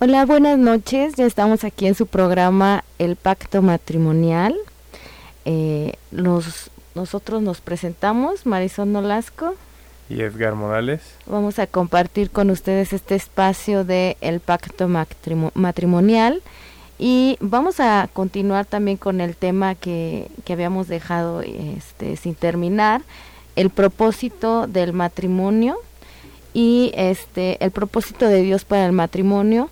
Hola, buenas noches. Ya estamos aquí en su programa El Pacto Matrimonial. Eh, nosotros nos presentamos, Marisol Nolasco y Edgar Morales. Vamos a compartir con ustedes este espacio de El Pacto Matrimonial y vamos a continuar también con el tema que, que habíamos dejado este, sin terminar, el propósito del matrimonio y este el propósito de Dios para el matrimonio.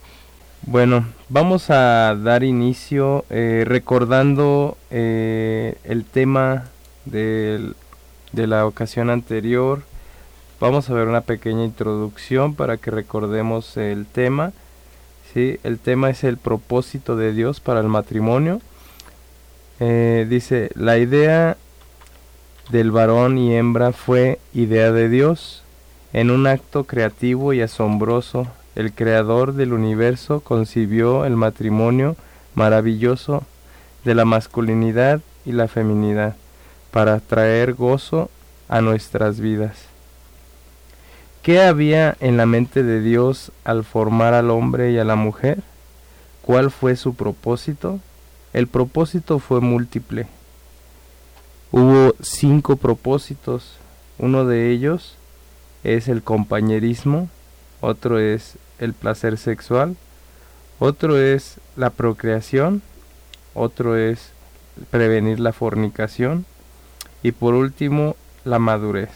Bueno, vamos a dar inicio eh, recordando eh, el tema de la ocasión anterior. Vamos a ver una pequeña introducción para que recordemos el tema. ¿sí? El tema es el propósito de Dios para el matrimonio. Eh, dice, la idea del varón y hembra fue idea de Dios. En un acto creativo y asombroso, el creador del universo concibió el matrimonio maravilloso de la masculinidad y la feminidad para traer gozo a nuestras vidas. ¿Qué había en la mente de Dios al formar al hombre y a la mujer? ¿Cuál fue su propósito? El propósito fue múltiple. Hubo cinco propósitos. Uno de ellos es el compañerismo, otro es el placer sexual, otro es la procreación, otro es prevenir la fornicación y por último la madurez.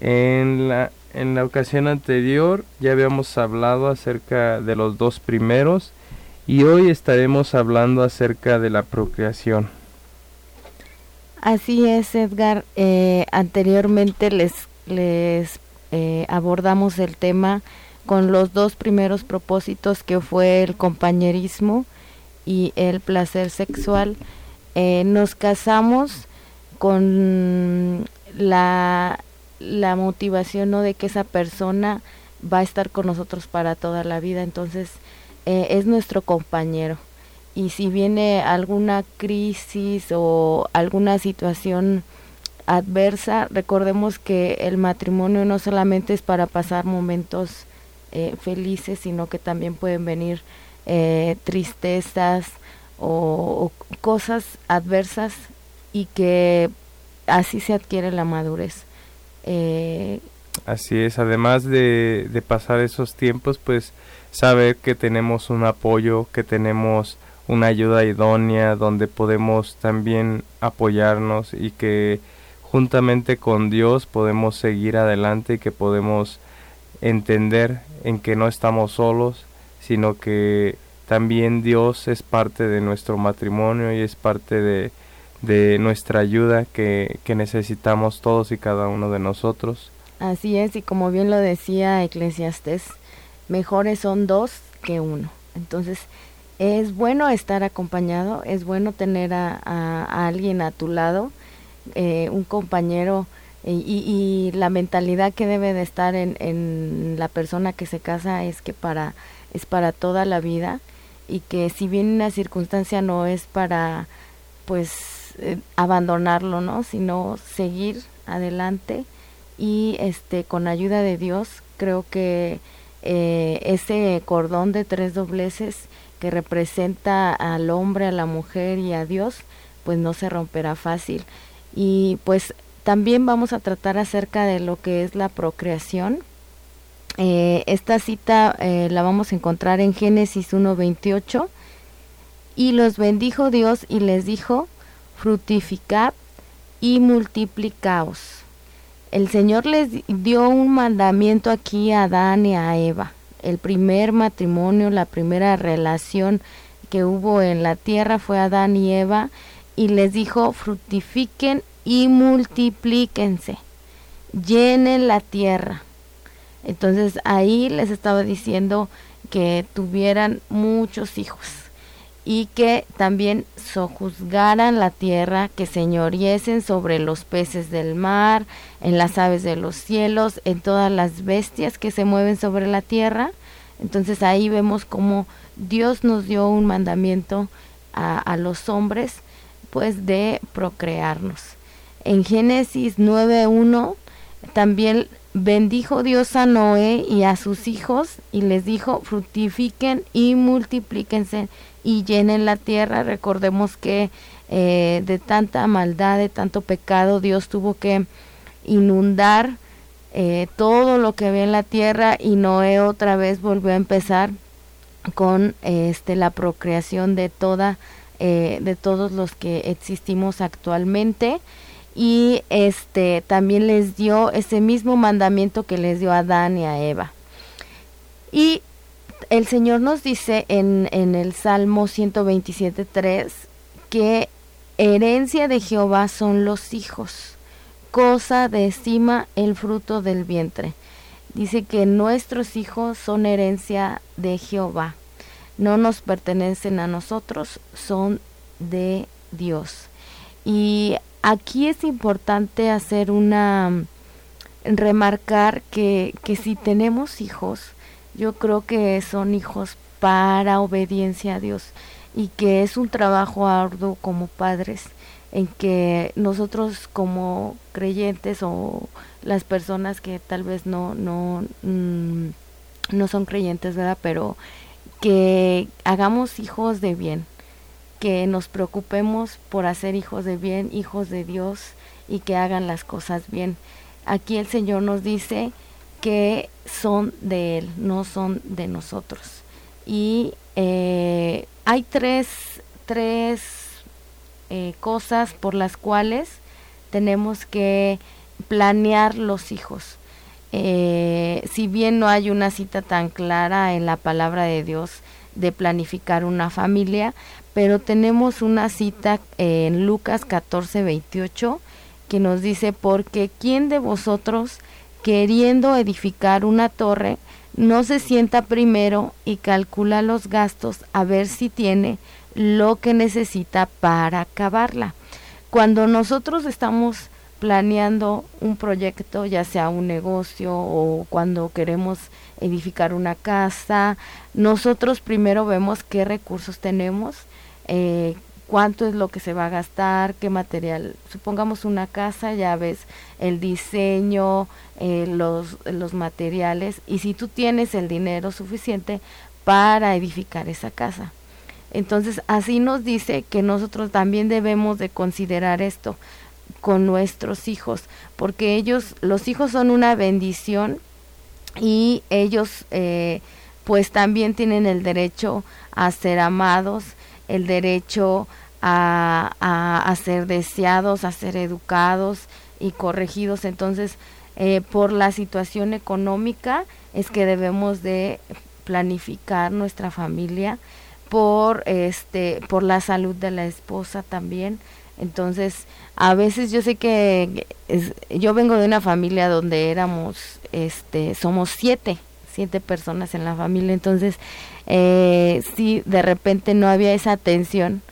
En la, en la ocasión anterior ya habíamos hablado acerca de los dos primeros y hoy estaremos hablando acerca de la procreación. Así es, Edgar. Eh, anteriormente les, les eh, abordamos el tema con los dos primeros propósitos que fue el compañerismo y el placer sexual. Eh, nos casamos con la, la motivación ¿no? de que esa persona va a estar con nosotros para toda la vida, entonces es nuestro compañero y si viene alguna crisis o alguna situación adversa, recordemos que el matrimonio no solamente es para pasar momentos eh, felices, sino que también pueden venir eh, tristezas o, cosas adversas y que así se adquiere la madurez. Eh, así es, además de, de pasar esos tiempos, pues saber que tenemos un apoyo, que tenemos una ayuda idónea donde podemos también apoyarnos y que juntamente con Dios podemos seguir adelante y que podemos entender en que no estamos solos, sino que también Dios es parte de nuestro matrimonio y es parte de, de nuestra ayuda que, que necesitamos todos y cada uno de nosotros. Así es, y como bien lo decía Eclesiastes, mejores son dos que uno. Entonces, es bueno estar acompañado, es bueno tener a, alguien a tu lado, eh, un compañero y, la mentalidad que debe de estar en, en, la persona que se casa es que para es para toda la vida y que si bien una circunstancia no es para pues eh, abandonarlo, ¿no? sino seguir adelante y este con ayuda de Dios creo que eh, ese cordón de tres dobleces que representa al hombre, a la mujer y a Dios, pues no se romperá fácil. Y pues también vamos a tratar acerca de lo que es la procreación. Eh, esta cita eh, la vamos a encontrar en Génesis 1.28. Y los bendijo Dios y les dijo, fructificad y multiplicaos. El Señor les dio un mandamiento aquí a Adán y a Eva el primer matrimonio, la primera relación que hubo en la tierra fue Adán y Eva y les dijo fructifiquen y multiplíquense, llenen la tierra. Entonces ahí les estaba diciendo que tuvieran muchos hijos y que también sojuzgaran la tierra, que señoriesen sobre los peces del mar, en las aves de los cielos, en todas las bestias que se mueven sobre la tierra. Entonces ahí vemos cómo Dios nos dio un mandamiento a, a los hombres, pues de procrearnos. En Génesis 9.1 también bendijo Dios a Noé y a sus hijos y les dijo, fructifiquen y multiplíquense y llenen la tierra. Recordemos que eh, de tanta maldad, de tanto pecado, Dios tuvo que inundar eh, todo lo que había en la tierra y Noé otra vez volvió a empezar con este la procreación de toda eh, de todos los que existimos actualmente y este también les dio ese mismo mandamiento que les dio a Adán y a Eva y el Señor nos dice en, en el Salmo 127.3 que herencia de Jehová son los hijos cosa de estima el fruto del vientre. Dice que nuestros hijos son herencia de Jehová. No nos pertenecen a nosotros, son de Dios. Y aquí es importante hacer una remarcar que, que si tenemos hijos, yo creo que son hijos para obediencia a Dios y que es un trabajo arduo como padres en que nosotros como creyentes o las personas que tal vez no no mm, no son creyentes verdad pero que hagamos hijos de bien que nos preocupemos por hacer hijos de bien hijos de Dios y que hagan las cosas bien aquí el Señor nos dice que son de él no son de nosotros y eh, hay tres tres eh, cosas por las cuales tenemos que planear los hijos. Eh, si bien no hay una cita tan clara en la palabra de Dios de planificar una familia, pero tenemos una cita en Lucas 14, 28 que nos dice, porque ¿quién de vosotros queriendo edificar una torre no se sienta primero y calcula los gastos a ver si tiene lo que necesita para acabarla. Cuando nosotros estamos planeando un proyecto, ya sea un negocio o cuando queremos edificar una casa, nosotros primero vemos qué recursos tenemos, eh, cuánto es lo que se va a gastar, qué material. Supongamos una casa, ya ves el diseño, eh, los, los materiales y si tú tienes el dinero suficiente para edificar esa casa. Entonces, así nos dice que nosotros también debemos de considerar esto con nuestros hijos, porque ellos, los hijos son una bendición y ellos eh, pues también tienen el derecho a ser amados, el derecho a, a, ser deseados, a ser educados y corregidos. Entonces, eh, por la situación económica es que debemos de planificar nuestra familia por este por la salud de la esposa también entonces a veces yo sé que yo vengo de una familia donde éramos este somos siete siete personas en la familia entonces eh, de repente no había esa atención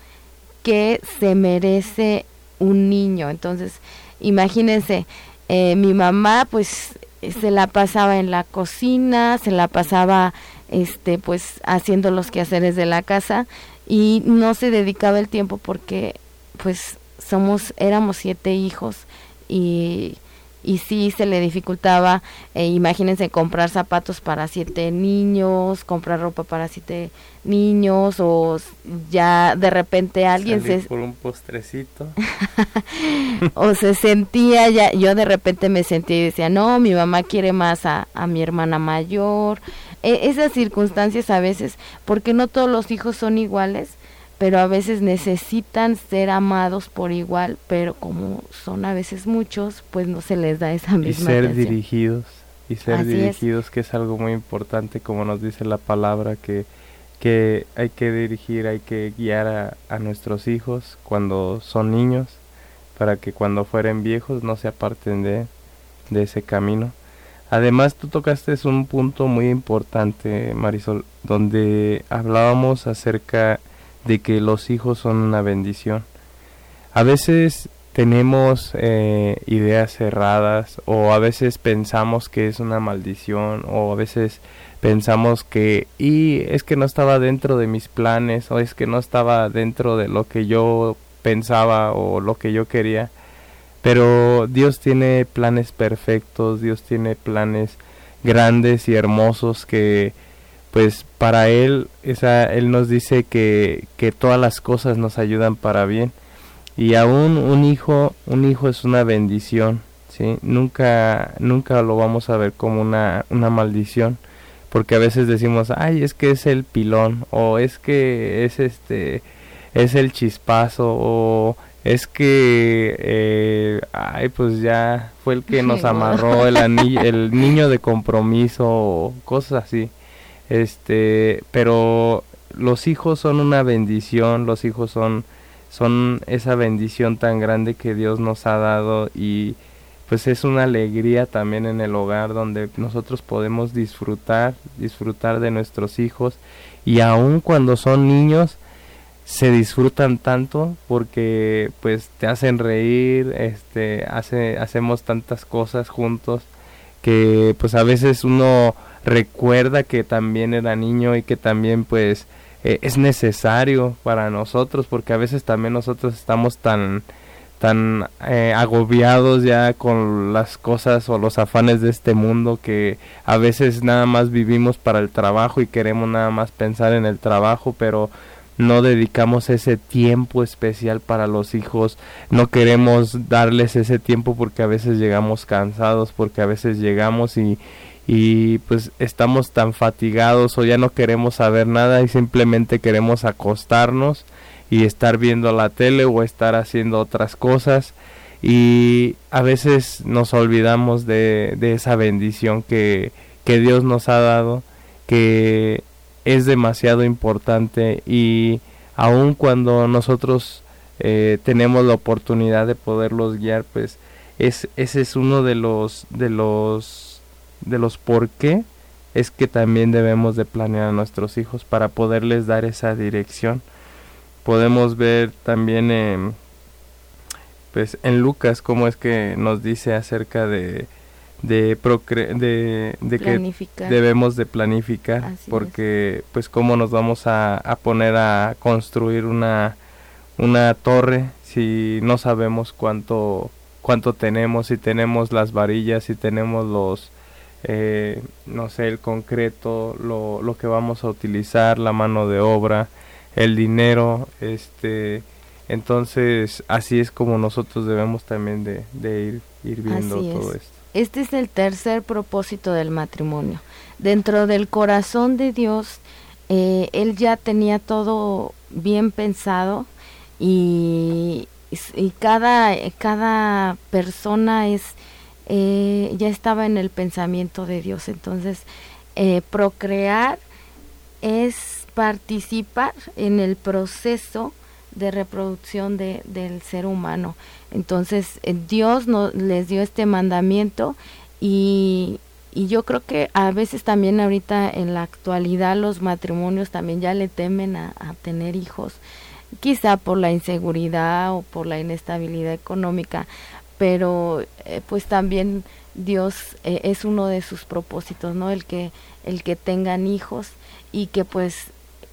que se merece un niño. Entonces imagínense eh, mi mamá pues se la pasaba en la cocina se la pasaba este pues haciendo los quehaceres de la casa y no se dedicaba el tiempo porque pues somos éramos siete hijos y y sí se le dificultaba, eh, imagínense comprar zapatos para siete niños, comprar ropa para siete niños o ya de repente alguien se por un postrecito. o se sentía ya yo de repente me sentía y decía no mi mamá quiere más a, a mi hermana mayor e, esas circunstancias a veces porque no todos los hijos son iguales pero a veces necesitan ser amados por igual, pero como son a veces muchos, pues no se les da esa misma Y ser dirigidos, y ser dirigidos, que es algo muy importante, como nos dice la palabra, que, que hay que dirigir, hay que guiar a, a nuestros hijos cuando son niños, para que cuando fueren viejos no se aparten de, de ese camino. Además, tú tocaste un punto muy importante, Marisol, donde hablábamos acerca de que los hijos son una bendición. A veces tenemos eh, ideas cerradas o a veces pensamos que es una maldición o a veces pensamos que y es que no estaba dentro de mis planes o es que no estaba dentro de lo que yo pensaba o lo que yo quería pero Dios tiene planes perfectos, Dios tiene planes grandes y hermosos que pues para él esa él nos dice que, que todas las cosas nos ayudan para bien. Y aún un hijo un hijo es una bendición sí nunca nunca lo vamos a ver como una una maldición porque a veces decimos ay es que es el pilón o es que es este es el chispazo o es que eh, ay pues ya fue el que nos amarró el el niño de compromiso o cosas así este pero los hijos son una bendición los hijos son son esa bendición tan grande que Dios nos ha dado y pues es una alegría también en el hogar donde nosotros podemos disfrutar disfrutar de nuestros hijos y aun cuando son niños se disfrutan tanto porque pues te hacen reír este hace hacemos tantas cosas juntos que pues a veces uno recuerda que también era niño y que también pues eh, es necesario para nosotros porque a veces también nosotros estamos tan tan eh, agobiados ya con las cosas o los afanes de este mundo que a veces nada más vivimos para el trabajo y queremos nada más pensar en el trabajo pero no dedicamos ese tiempo especial para los hijos, no queremos darles ese tiempo porque a veces llegamos cansados, porque a veces llegamos y, y pues estamos tan fatigados o ya no queremos saber nada y simplemente queremos acostarnos y estar viendo la tele o estar haciendo otras cosas. Y a veces nos olvidamos de, de esa bendición que, que Dios nos ha dado que es demasiado importante y aun cuando nosotros eh, tenemos la oportunidad de poderlos guiar pues es ese es uno de los de los de los por qué es que también debemos de planear a nuestros hijos para poderles dar esa dirección. Podemos ver también en, pues en Lucas cómo es que nos dice acerca de de, de, de que debemos de planificar porque pues cómo nos vamos a, a, poner a construir una una torre si no sabemos cuánto cuánto tenemos si tenemos las varillas si tenemos los eh, no sé, el concreto, lo, lo, que vamos a utilizar, la mano de obra, el dinero, este, entonces así es como nosotros debemos también de, ir, ir viendo todo esto. Este es el tercer propósito del matrimonio. Dentro del corazón de Dios, eh, Él ya tenía todo bien pensado y, y cada, cada persona es eh, ya estaba en el pensamiento de Dios. Entonces, eh, procrear es participar en el proceso de reproducción de, del ser humano. Entonces, eh, Dios nos, les dio este mandamiento y, y yo creo que a veces también ahorita en la actualidad los matrimonios también ya le temen a, a tener hijos, quizá por la inseguridad o por la inestabilidad económica, pero eh, pues también Dios eh, es uno de sus propósitos, ¿no? El que el que tengan hijos y que pues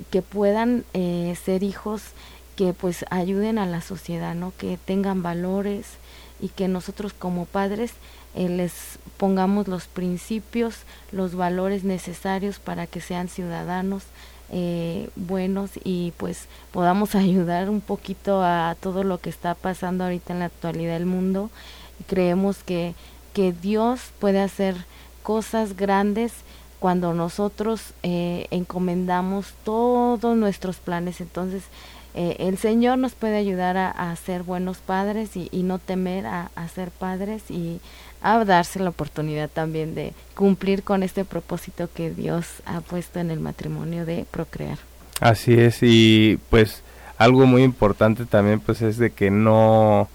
que puedan eh, ser hijos que pues ayuden a la sociedad, ¿no? Que tengan valores y que nosotros como padres les pongamos los principios, los valores necesarios para que sean ciudadanos eh, buenos y pues podamos ayudar un poquito a todo lo que está pasando ahorita en la actualidad del mundo. Creemos que, que Dios puede hacer cosas grandes cuando nosotros eh, encomendamos todos nuestros planes. Entonces, eh, el Señor nos puede ayudar a, ser buenos padres y, no temer a, a, ser padres y a darse la oportunidad también de cumplir con este propósito que Dios ha puesto en el matrimonio de procrear. Así es, y pues algo muy importante también pues es de que no,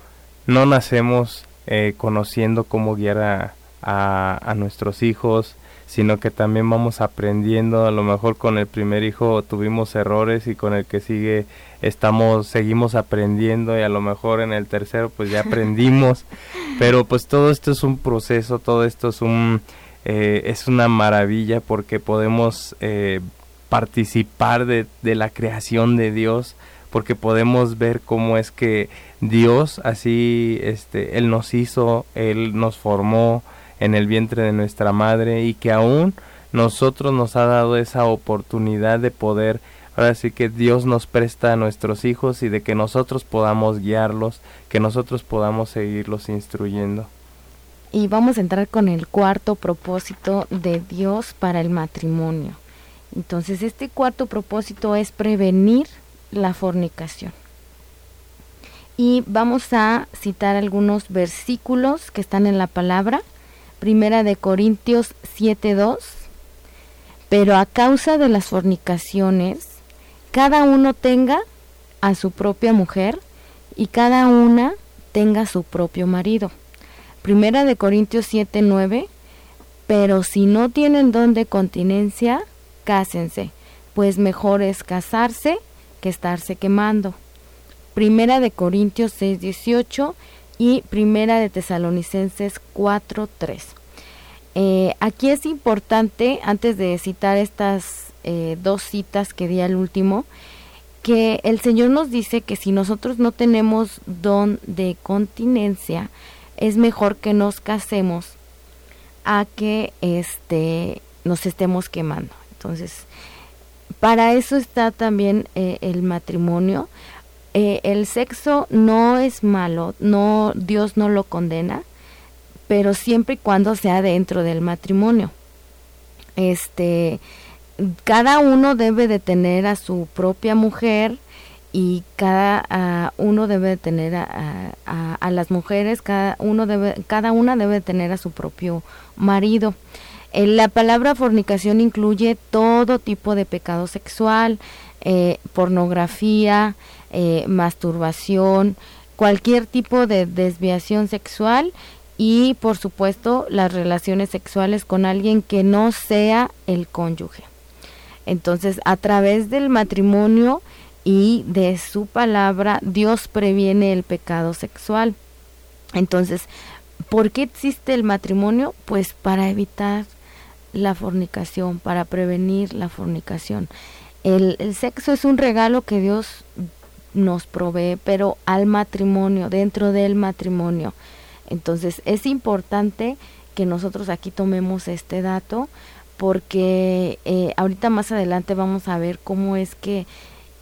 no nacemos eh, conociendo cómo guiar a, a, nuestros hijos, sino que también vamos aprendiendo, a lo mejor con el primer hijo tuvimos errores y con el que sigue estamos seguimos aprendiendo y a lo mejor en el tercero pues ya aprendimos. Pero pues todo esto es un proceso todo esto es un eh, es una maravilla porque podemos eh, participar de, de, la creación de Dios porque podemos ver cómo es que Dios así este él nos hizo, él nos formó en el vientre de nuestra madre y que aún nosotros nos ha dado esa oportunidad de poder ahora sí que Dios nos presta a nuestros hijos y de que nosotros podamos guiarlos, que nosotros podamos seguirlos instruyendo. Y vamos a entrar con el cuarto propósito de Dios para el matrimonio. Entonces, este cuarto propósito es prevenir la fornicación. Y vamos a citar algunos versículos que están en la palabra. Primera de Corintios 7:2. Pero a causa de las fornicaciones, cada uno tenga a su propia mujer y cada una tenga su propio marido. Primera de Corintios 7:9. Pero si no tienen don de continencia, cásense, pues mejor es casarse que estarse quemando. Primera de Corintios 6:18 y Primera de Tesalonicenses 4:3. Eh, aquí es importante, antes de citar estas eh, dos citas que di al último, que el Señor nos dice que si nosotros no tenemos don de continencia, es mejor que nos casemos a que este, nos estemos quemando. Entonces, para eso está también eh, el matrimonio. Eh, el sexo no es malo, no Dios no lo condena, pero siempre y cuando sea dentro del matrimonio. Este, cada uno debe de tener a su propia mujer y cada uno debe de tener a, a, las mujeres, cada uno debe, cada una debe de tener a su propio marido. Eh, la palabra fornicación incluye todo tipo de pecado sexual, eh, pornografía, eh, masturbación, cualquier tipo de desviación sexual y por supuesto las relaciones sexuales con alguien que no sea el cónyuge. Entonces, a través del matrimonio y de su palabra, Dios previene el pecado sexual. Entonces, ¿por qué existe el matrimonio? Pues para evitar la fornicación, para prevenir la fornicación. El, sexo es un regalo que Dios nos provee, pero al matrimonio, dentro del matrimonio. Entonces es importante que nosotros aquí tomemos este dato porque eh, ahorita más adelante vamos a ver cómo es que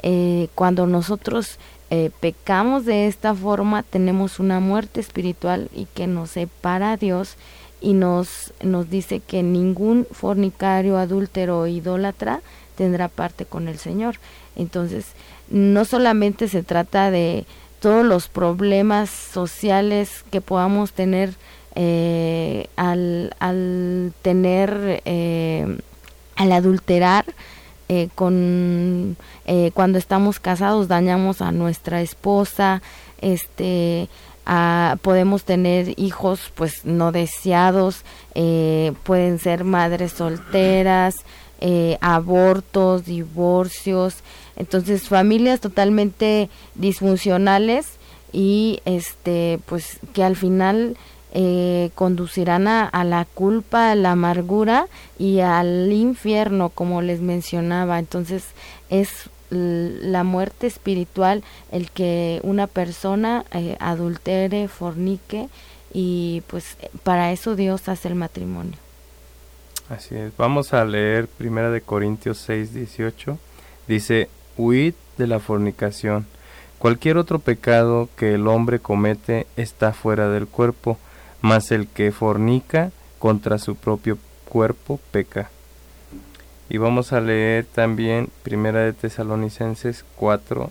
eh, cuando nosotros eh, pecamos de esta forma tenemos una muerte espiritual y que nos separa a Dios y nos, nos dice que ningún fornicario, adúltero o idólatra tendrá parte con el Señor. Entonces, no solamente se trata de todos los problemas sociales que podamos tener eh, al, al, tener, eh, al adulterar, eh, con cuando estamos casados dañamos a nuestra esposa, este podemos tener hijos pues no deseados, eh, pueden ser madres solteras, eh, abortos, divorcios, entonces familias totalmente disfuncionales y este pues que al final eh, conducirán a, la culpa, a la amargura y al infierno, como les mencionaba. Entonces es la muerte espiritual, el que una persona eh, adultere, fornique y pues para eso Dios hace el matrimonio. Así es. Vamos a leer Primera de Corintios 6, 18. Dice, huid de la fornicación. Cualquier otro pecado que el hombre comete está fuera del cuerpo, mas el que fornica contra su propio cuerpo peca. Y vamos a leer también Primera de Tesalonicenses 4,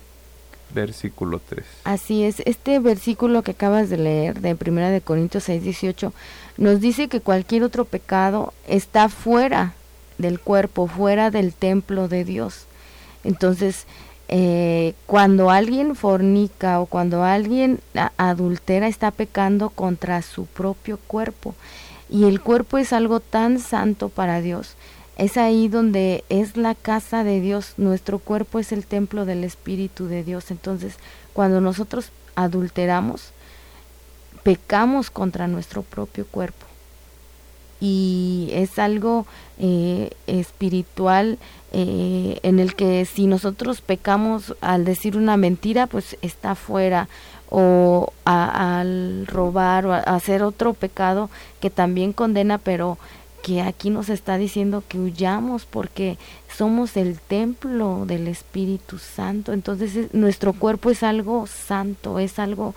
versículo 3. Así es, este versículo que acabas de leer de Primera de Corintios 6, 18 nos dice que cualquier otro pecado está fuera del cuerpo, fuera del templo de Dios. Entonces, eh, cuando alguien fornica o cuando alguien adultera está pecando contra su propio cuerpo. Y el cuerpo es algo tan santo para Dios es ahí donde es la casa de Dios, nuestro cuerpo es el templo del Espíritu de Dios. Entonces, cuando nosotros adulteramos, pecamos contra nuestro propio cuerpo. y es algo eh, espiritual eh, en el que si nosotros pecamos al decir una mentira, pues está fuera o al robar o a hacer otro pecado que también condena, pero que aquí nos está diciendo que huyamos porque somos el templo del Espíritu Santo. Entonces nuestro cuerpo es algo santo, es algo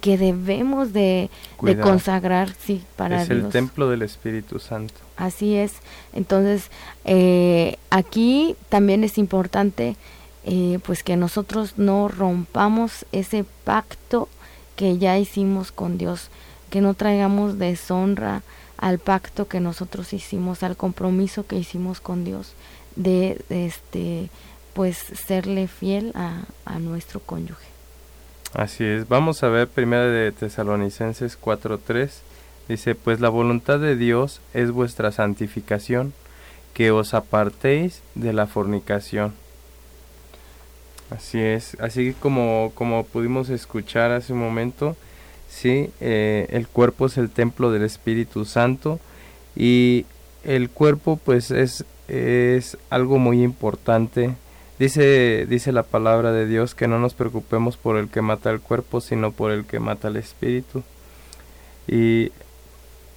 que debemos de, consagrar, sí, para es el templo del Espíritu Santo. Así es. Entonces, eh, aquí también es importante eh, pues que nosotros no rompamos ese pacto que ya hicimos con Dios, que no traigamos deshonra al pacto que nosotros hicimos, al compromiso que hicimos con Dios de, este pues serle fiel a, a, nuestro cónyuge. Así es. Vamos a ver primera de Tesalonicenses 4:3 dice, "Pues la voluntad de Dios es vuestra santificación, que os apartéis de la fornicación." Así es, así como, como pudimos escuchar hace un momento, sí, eh, el cuerpo es el templo del Espíritu Santo y el cuerpo pues es, es algo muy importante. Dice, dice la palabra de Dios que no nos preocupemos por el que mata el cuerpo, sino por el que mata el espíritu. Y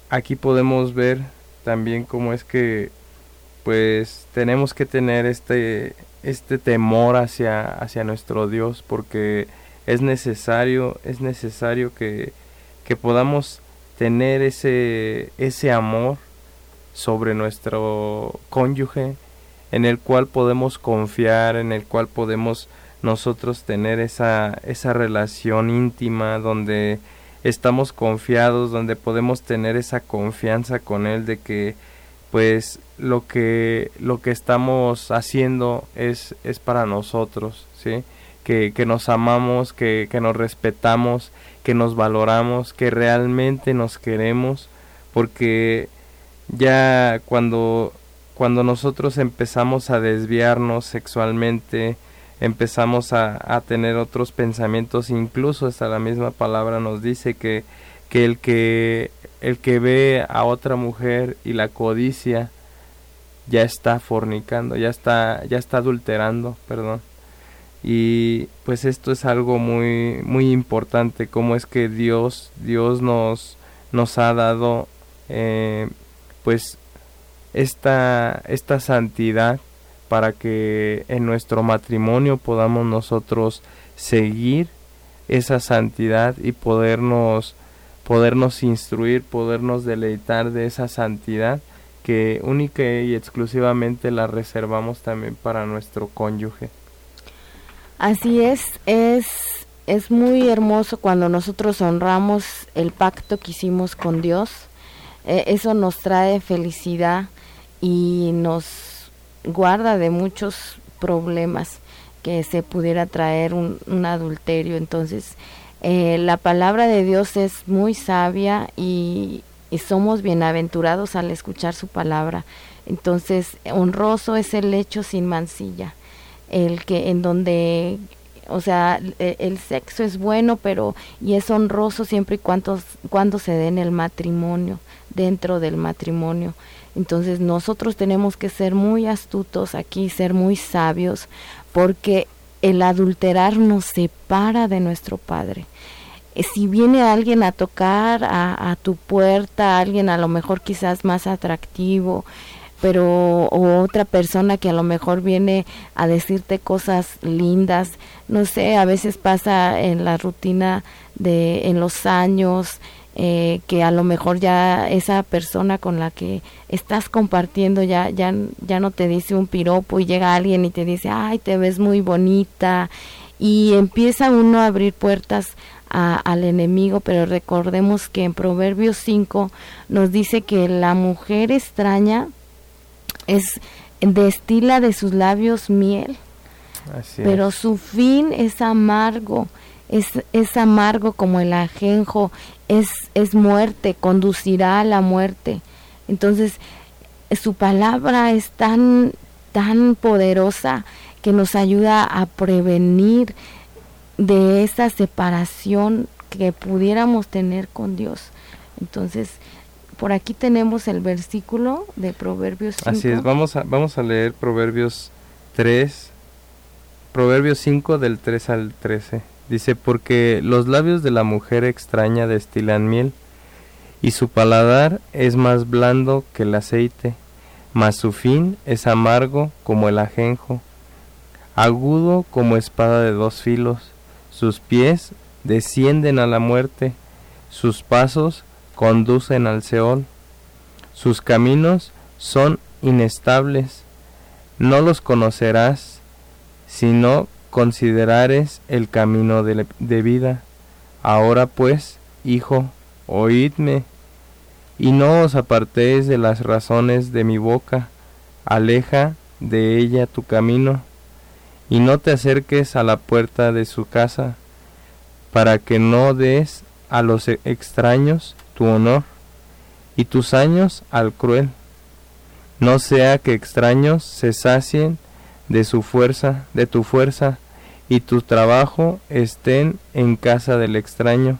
aquí podemos ver también cómo es que pues tenemos que tener este este temor hacia, hacia nuestro Dios porque es necesario, es necesario que, que podamos tener ese, ese amor sobre nuestro cónyuge en el cual podemos confiar, en el cual podemos nosotros tener esa, esa relación íntima donde estamos confiados, donde podemos tener esa confianza con Él de que pues lo que lo que estamos haciendo es es para nosotros sí que, nos amamos que, que, nos respetamos que nos valoramos que realmente nos queremos porque ya cuando cuando nosotros empezamos a desviarnos sexualmente empezamos a, a tener otros pensamientos incluso hasta la misma palabra nos dice que que el que el que ve a otra mujer y la codicia ya está fornicando, ya está ya está adulterando, perdón. Y pues esto es algo muy muy importante, cómo es que Dios Dios nos nos ha dado eh, pues esta esta santidad para que en nuestro matrimonio podamos nosotros seguir esa santidad y podernos podernos instruir, podernos deleitar de esa santidad que única y exclusivamente la reservamos también para nuestro cónyuge. Así es, es es muy hermoso cuando nosotros honramos el pacto que hicimos con Dios. Eh, eso nos trae felicidad y nos guarda de muchos problemas que se pudiera traer un, adulterio. Entonces, eh, la palabra de Dios es muy sabia y, somos bienaventurados al escuchar su palabra. Entonces, honroso es el hecho sin mancilla, el que en donde, o sea, e, el, sexo es bueno, pero y es honroso siempre y cuando, cuando se dé en el matrimonio, dentro del matrimonio. Entonces, nosotros tenemos que ser muy astutos aquí, ser muy sabios, porque el adulterar nos separa de nuestro Padre. Eh, si viene alguien a tocar a, tu puerta, alguien a lo mejor quizás más atractivo, pero o otra persona que a lo mejor viene a decirte cosas lindas, no sé, a veces pasa en la rutina de en los años eh, que a lo mejor ya esa persona con la que estás compartiendo ya, ya, ya no te dice un piropo y llega alguien y te dice, ay, te ves muy bonita y empieza uno a abrir puertas al enemigo, pero recordemos que en Proverbios 5 nos dice que la mujer extraña es destila de sus labios miel, pero su fin es amargo es, es amargo como el ajenjo, es, es muerte, conducirá a la muerte. Entonces, su palabra es tan, tan poderosa que nos ayuda a prevenir de esa separación que pudiéramos tener con Dios. Entonces, por aquí tenemos el versículo de Proverbios 5. Así es, vamos a, vamos a leer Proverbios 3, Proverbios 5 del 3 al 13. Dice, porque los labios de la mujer extraña destilan miel, y su paladar es más blando que el aceite, mas su fin es amargo como el ajenjo, agudo como espada de dos filos, sus pies descienden a la muerte, sus pasos conducen al Seol, sus caminos son inestables, no los conocerás si no considerares el camino de, de vida. Ahora pues, hijo, oídme, y no os apartéis de las razones de mi boca, aleja de ella tu camino, y no te acerques a la puerta de su casa, para que no des a los extraños tu honor, y tus años al cruel. No sea que extraños se sacien de su fuerza, de tu fuerza, y tu trabajo estén en casa del extraño,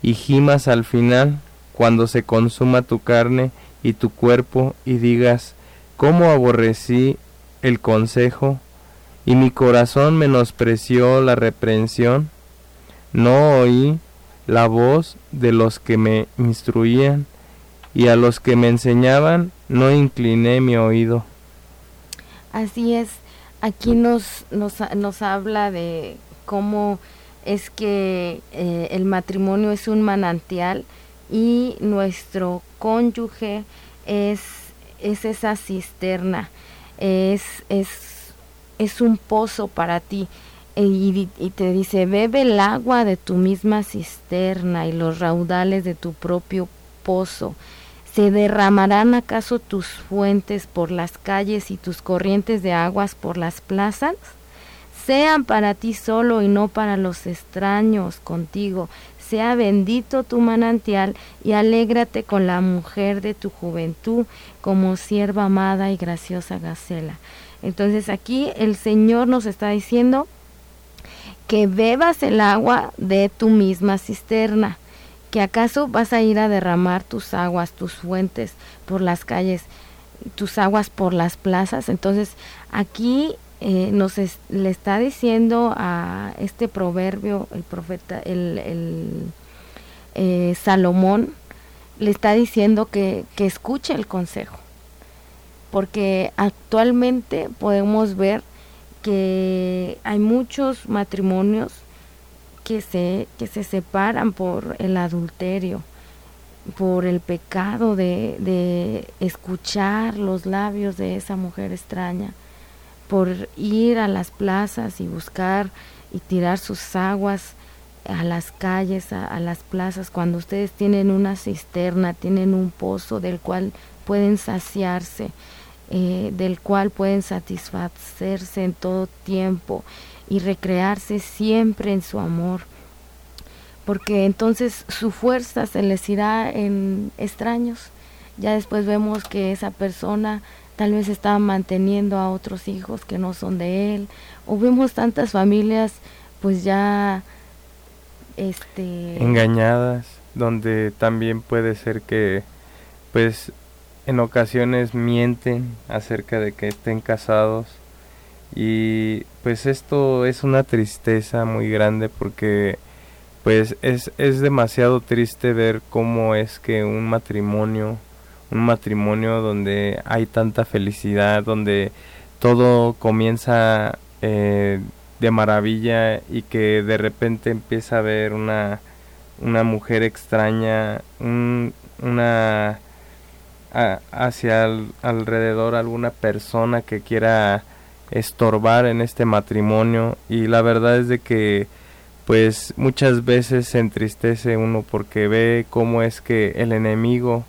y gimas al final, cuando se consuma tu carne y tu cuerpo, y digas, ¿cómo aborrecí el consejo, y mi corazón menospreció la reprensión? No oí la voz de los que me instruían, y a los que me enseñaban no incliné mi oído. Así es, aquí nos, nos, nos habla de cómo es que eh, el matrimonio es un manantial y nuestro cónyuge es, es esa cisterna, es, es, es un pozo para ti. Y, te dice, bebe el agua de tu misma cisterna y los raudales de tu propio pozo. ¿Se derramarán acaso tus fuentes por las calles y tus corrientes de aguas por las plazas? Sean para ti solo y no para los extraños contigo. Sea bendito tu manantial y alégrate con la mujer de tu juventud como sierva amada y graciosa Gacela. Entonces aquí el Señor nos está diciendo que bebas el agua de tu misma cisterna que acaso vas a ir a derramar tus aguas, tus fuentes por las calles, tus aguas por las plazas. Entonces aquí eh, nos le está diciendo a este proverbio, el profeta, el, eh, Salomón, le está diciendo que, que escuche el consejo. Porque actualmente podemos ver que hay muchos matrimonios que se, que se separan por el adulterio, por el pecado de, de escuchar los labios de esa mujer extraña, por ir a las plazas y buscar y tirar sus aguas a las calles, a, las plazas, cuando ustedes tienen una cisterna, tienen un pozo del cual pueden saciarse, eh, del cual pueden satisfacerse en todo tiempo y recrearse siempre en su amor, porque entonces su fuerza se les irá en extraños. Ya después vemos que esa persona tal vez está manteniendo a otros hijos que no son de él, o vemos tantas familias pues ya este engañadas, donde también puede ser que pues en ocasiones mienten acerca de que estén casados. Y pues esto es una tristeza muy grande porque pues es, es demasiado triste ver cómo es que un matrimonio, un matrimonio donde hay tanta felicidad, donde todo comienza eh, de maravilla y que de repente empieza a ver una, una mujer extraña, una hacia alrededor alguna persona que quiera estorbar en este matrimonio. Y la verdad es de que pues muchas veces se entristece uno porque ve cómo es que el enemigo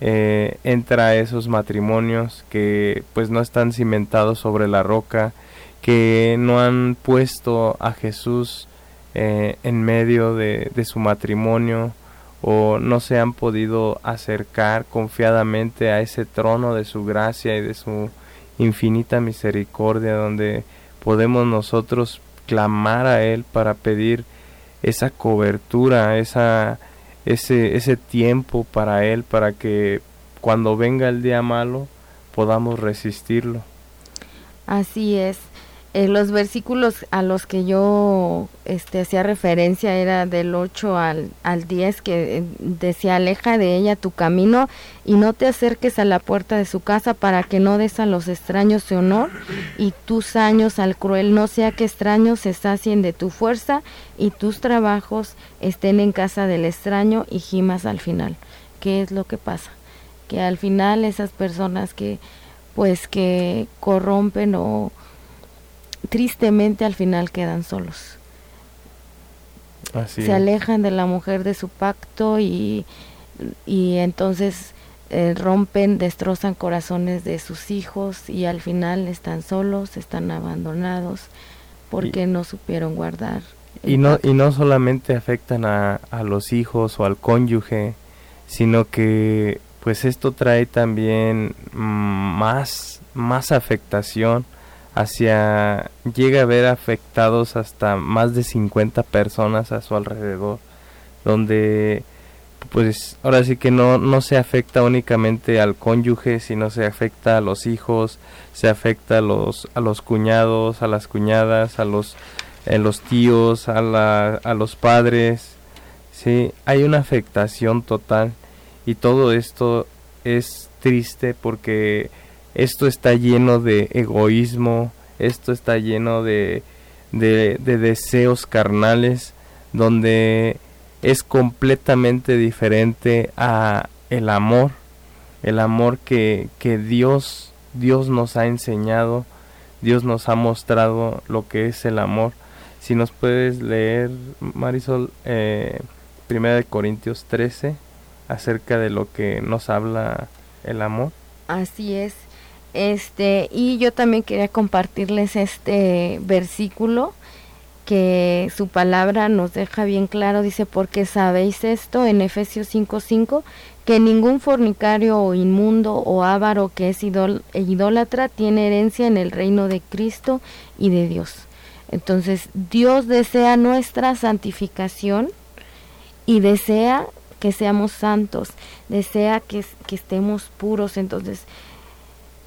eh, entra a esos matrimonios que pues no están cimentados sobre la roca, que no han puesto a Jesús eh, en medio de su matrimonio o no se han podido acercar confiadamente a ese trono de su gracia y de su infinita misericordia donde podemos nosotros clamar a Él para pedir esa cobertura, esa, ese, ese tiempo para Él, para que cuando venga el día malo podamos resistirlo. Así es. Eh, los versículos a los que yo este, hacía referencia era del 8 al, al 10 que eh, decía aleja de ella tu camino y no te acerques a la puerta de su casa para que no des a los extraños su honor y tus años al cruel no sea que extraños se sacien de tu fuerza y tus trabajos estén en casa del extraño y gimas al final. ¿Qué es lo que pasa? Que al final esas personas que pues que corrompen o tristemente al final quedan solos. se alejan de la mujer de su pacto y, y entonces eh, rompen, destrozan corazones de sus hijos y al final están solos, están abandonados porque no supieron guardar. Y no, y no solamente afectan a, a los hijos o al cónyuge, sino que pues esto trae también mm, más, más afectación hacia llega a ver afectados hasta más de 50 personas a su alrededor donde pues ahora sí que no no se afecta únicamente al cónyuge sino se afecta a los hijos se afecta a los a los cuñados a las cuñadas a los a los tíos a la, a los padres sí hay una afectación total y todo esto es triste porque esto está lleno de egoísmo, esto está lleno de, de, deseos carnales, donde es completamente diferente a el amor, el amor que, que Dios, Dios nos ha enseñado, Dios nos ha mostrado lo que es el amor. Si nos puedes leer, Marisol, eh, Primera de Corintios 13, acerca de lo que nos habla el amor. Así es. Este, y yo también quería compartirles este versículo que su palabra nos deja bien claro, dice, porque sabéis esto en Efesios 5:5, que ningún fornicario o inmundo o avaro que es idólatra tiene herencia en el reino de Cristo y de Dios. Entonces, Dios desea nuestra santificación y desea que seamos santos, desea que, que estemos puros. Entonces,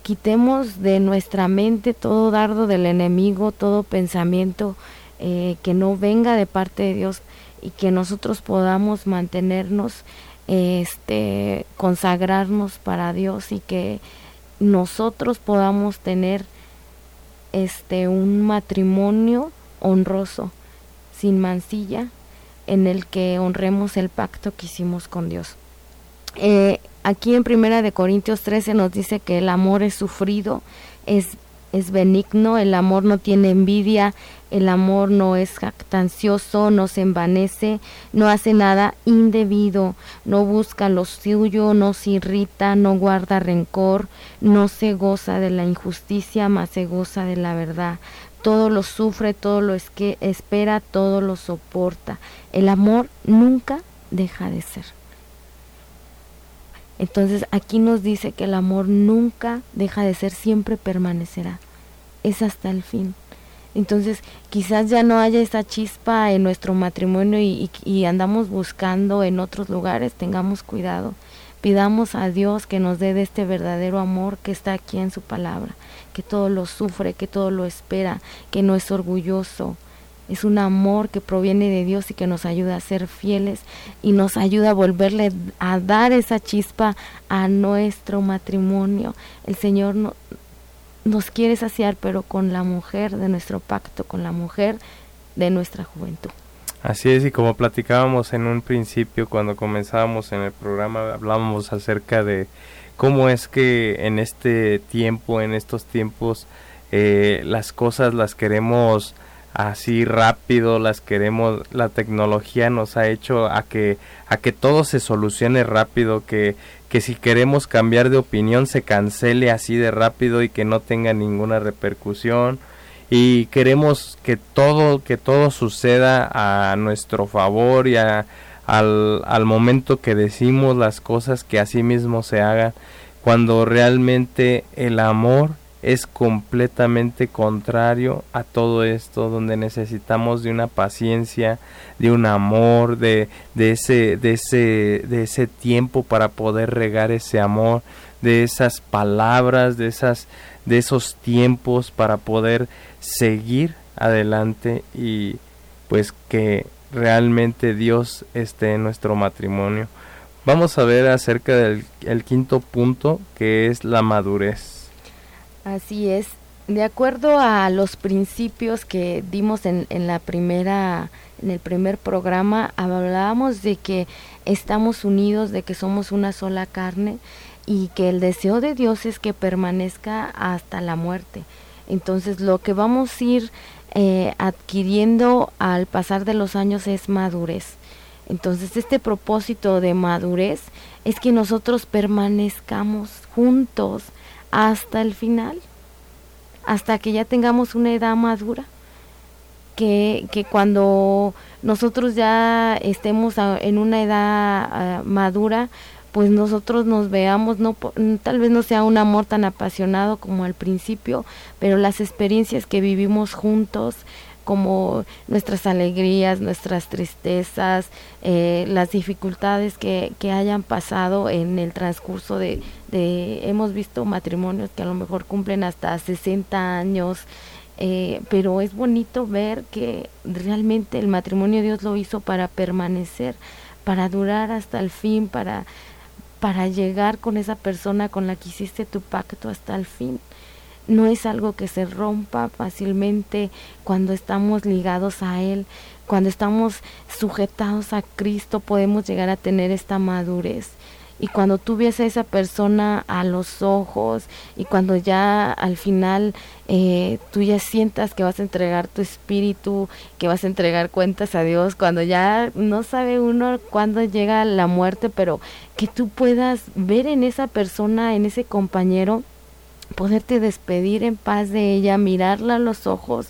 quitemos de nuestra mente todo dardo del enemigo, todo pensamiento eh, que no venga de parte de Dios y que nosotros podamos mantenernos, este, consagrarnos para Dios y que nosotros podamos tener este un matrimonio honroso, sin mancilla, en el que honremos el pacto que hicimos con Dios. Eh, aquí en Primera de Corintios 13 nos dice que el amor es sufrido, es, es benigno, el amor no tiene envidia, el amor no es jactancioso, no se envanece, no hace nada indebido, no busca lo suyo, no se irrita, no guarda rencor, no se goza de la injusticia, mas se goza de la verdad. Todo lo sufre, todo lo es que espera, todo lo soporta. El amor nunca deja de ser. Entonces aquí nos dice que el amor nunca deja de ser, siempre permanecerá. Es hasta el fin. Entonces quizás ya no haya esa chispa en nuestro matrimonio y, andamos buscando en otros lugares, tengamos cuidado. Pidamos a Dios que nos dé de este verdadero amor que está aquí en su palabra, que todo lo sufre, que todo lo espera, que no es orgulloso, es un amor que proviene de Dios y que nos ayuda a ser fieles y nos ayuda a volverle a dar esa chispa a nuestro matrimonio. El Señor nos quiere saciar, pero con la mujer de nuestro pacto, con la mujer de nuestra juventud. Así es, y como platicábamos en un principio, cuando comenzábamos en el programa, hablábamos acerca de cómo es que en este tiempo, en estos tiempos, eh, las cosas las queremos así rápido, las queremos, la tecnología nos ha hecho a que, a que todo se solucione rápido, que, que si queremos cambiar de opinión se cancele así de rápido y que no tenga ninguna repercusión. Y queremos que todo, que todo suceda a nuestro favor y al, al momento que decimos las cosas que así mismo se hagan, cuando realmente el amor es completamente contrario a todo esto, donde necesitamos de una paciencia, de un amor, de, de, ese, de, ese, de ese tiempo para poder regar ese amor, de esas palabras, de, esas, de esos tiempos para poder seguir adelante y pues que realmente Dios esté en nuestro matrimonio. Vamos a ver acerca del el quinto punto que es la madurez. Así es. De acuerdo a los principios que dimos en, la primera, en el primer programa, hablábamos de que estamos unidos, de que somos una sola carne y que el deseo de Dios es que permanezca hasta la muerte. Entonces lo que vamos a ir eh, adquiriendo al pasar de los años es madurez. Entonces este propósito de madurez es que nosotros permanezcamos juntos hasta el final, hasta que ya tengamos una edad madura, que, que cuando nosotros ya estemos en una edad ah, madura, pues nosotros nos veamos, no tal vez no sea un amor tan apasionado como al principio, pero las experiencias que vivimos juntos, como nuestras alegrías, nuestras tristezas, eh, las dificultades que, que, hayan pasado en el transcurso de, de, hemos visto matrimonios que a lo mejor cumplen hasta 60 años, eh, pero es bonito ver que realmente el matrimonio Dios lo hizo para permanecer, para durar hasta el fin, para, para llegar con esa persona con la que hiciste tu pacto hasta el fin no es algo que se rompa fácilmente cuando estamos ligados a Él, cuando estamos sujetados a Cristo podemos llegar a tener esta madurez. Y cuando tú ves a esa persona a los ojos y cuando ya al final eh, tú ya sientas que vas a entregar tu espíritu, que vas a entregar cuentas a Dios, cuando ya no sabe uno cuándo llega la muerte, pero que tú puedas ver en esa persona, en ese compañero, poderte despedir en paz de ella, mirarla a los ojos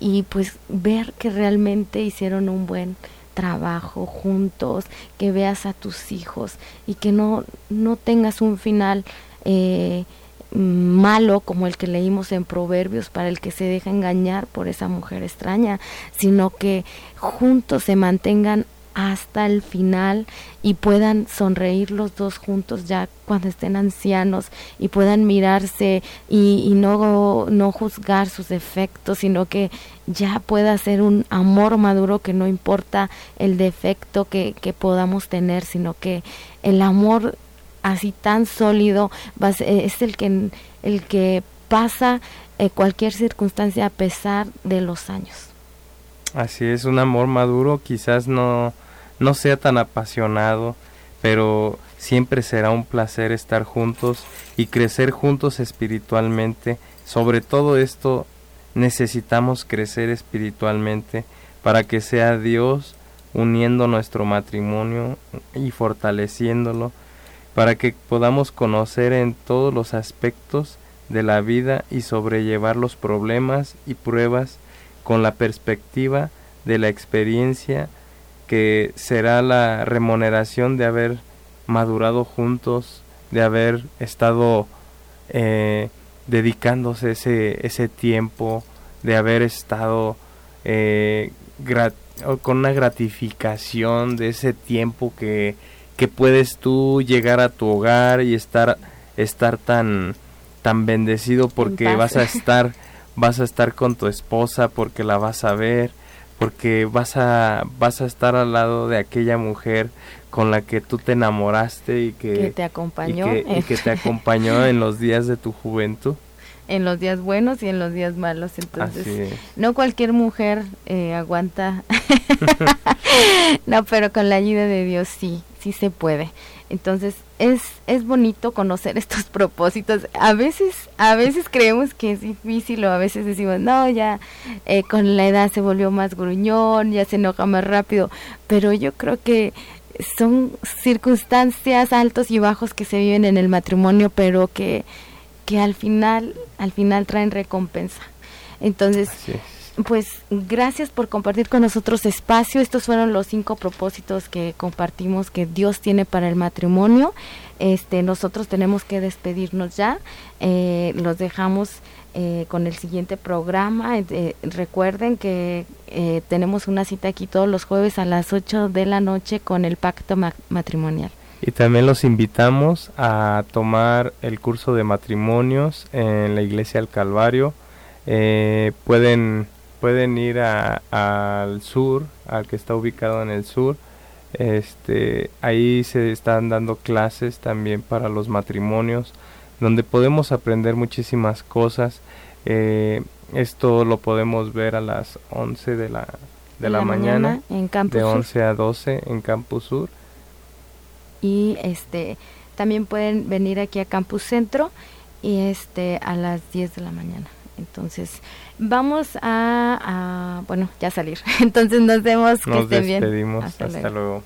y pues ver que realmente hicieron un buen trabajo juntos, que veas a tus hijos y que no, no tengas un final eh, malo como el que leímos en Proverbios para el que se deja engañar por esa mujer extraña, sino que juntos se mantengan hasta el final y puedan sonreír los dos juntos ya cuando estén ancianos y puedan mirarse y, no, no juzgar sus defectos, sino que ya pueda ser un amor maduro que no importa el defecto que, que podamos tener, sino que el amor así tan sólido es el que, el que pasa eh, cualquier circunstancia a pesar de los años. Así es, un amor maduro quizás no no sea tan apasionado, pero siempre será un placer estar juntos y crecer juntos espiritualmente. Sobre todo esto necesitamos crecer espiritualmente para que sea Dios uniendo nuestro matrimonio y fortaleciéndolo, para que podamos conocer en todos los aspectos de la vida y sobrellevar los problemas y pruebas con la perspectiva de la experiencia que será la remuneración de haber madurado juntos, de haber estado eh, dedicándose ese, ese tiempo, de haber estado eh, con una gratificación de ese tiempo que, que puedes tú llegar a tu hogar y estar, estar tan, tan bendecido porque vas a estar vas a estar con tu esposa porque la vas a ver porque vas a vas a estar al lado de aquella mujer con la que tú te enamoraste y que, te acompañó. y que, te acompañó en los días de tu juventud. En los días buenos y en los días malos entonces no cualquier mujer eh, aguanta. No pero con la ayuda de Dios sí sí se puede entonces es, es bonito conocer estos propósitos. A veces, a veces creemos que es difícil o a veces decimos, no, ya eh, con la edad se volvió más gruñón, ya se enoja más rápido, pero yo creo que son circunstancias altos y bajos que se viven en el matrimonio, pero que, que al final, al final traen recompensa. Entonces, pues gracias por compartir con nosotros espacio. Estos fueron los cinco propósitos que compartimos que Dios tiene para el matrimonio. Este, nosotros tenemos que despedirnos ya. Eh, los dejamos eh, con el siguiente programa. Eh, recuerden que tenemos una cita aquí todos los jueves a las 8 de la noche con el pacto matrimonial. Y también los invitamos a tomar el curso de matrimonios en la Iglesia del Calvario. pueden pueden ir al sur, al que está ubicado en el sur. Este, ahí se están dando clases también para los matrimonios, donde podemos aprender muchísimas cosas. Eh, esto lo podemos ver a las 11 de la, de la, mañana, en Campus de 11 a 12 en Campus Sur. Y este también pueden venir aquí a Campus Centro y este a las 10 de la mañana. Entonces, vamos a, bueno, ya salir. Entonces nos vemos, que estén bien. Hasta, Hasta luego.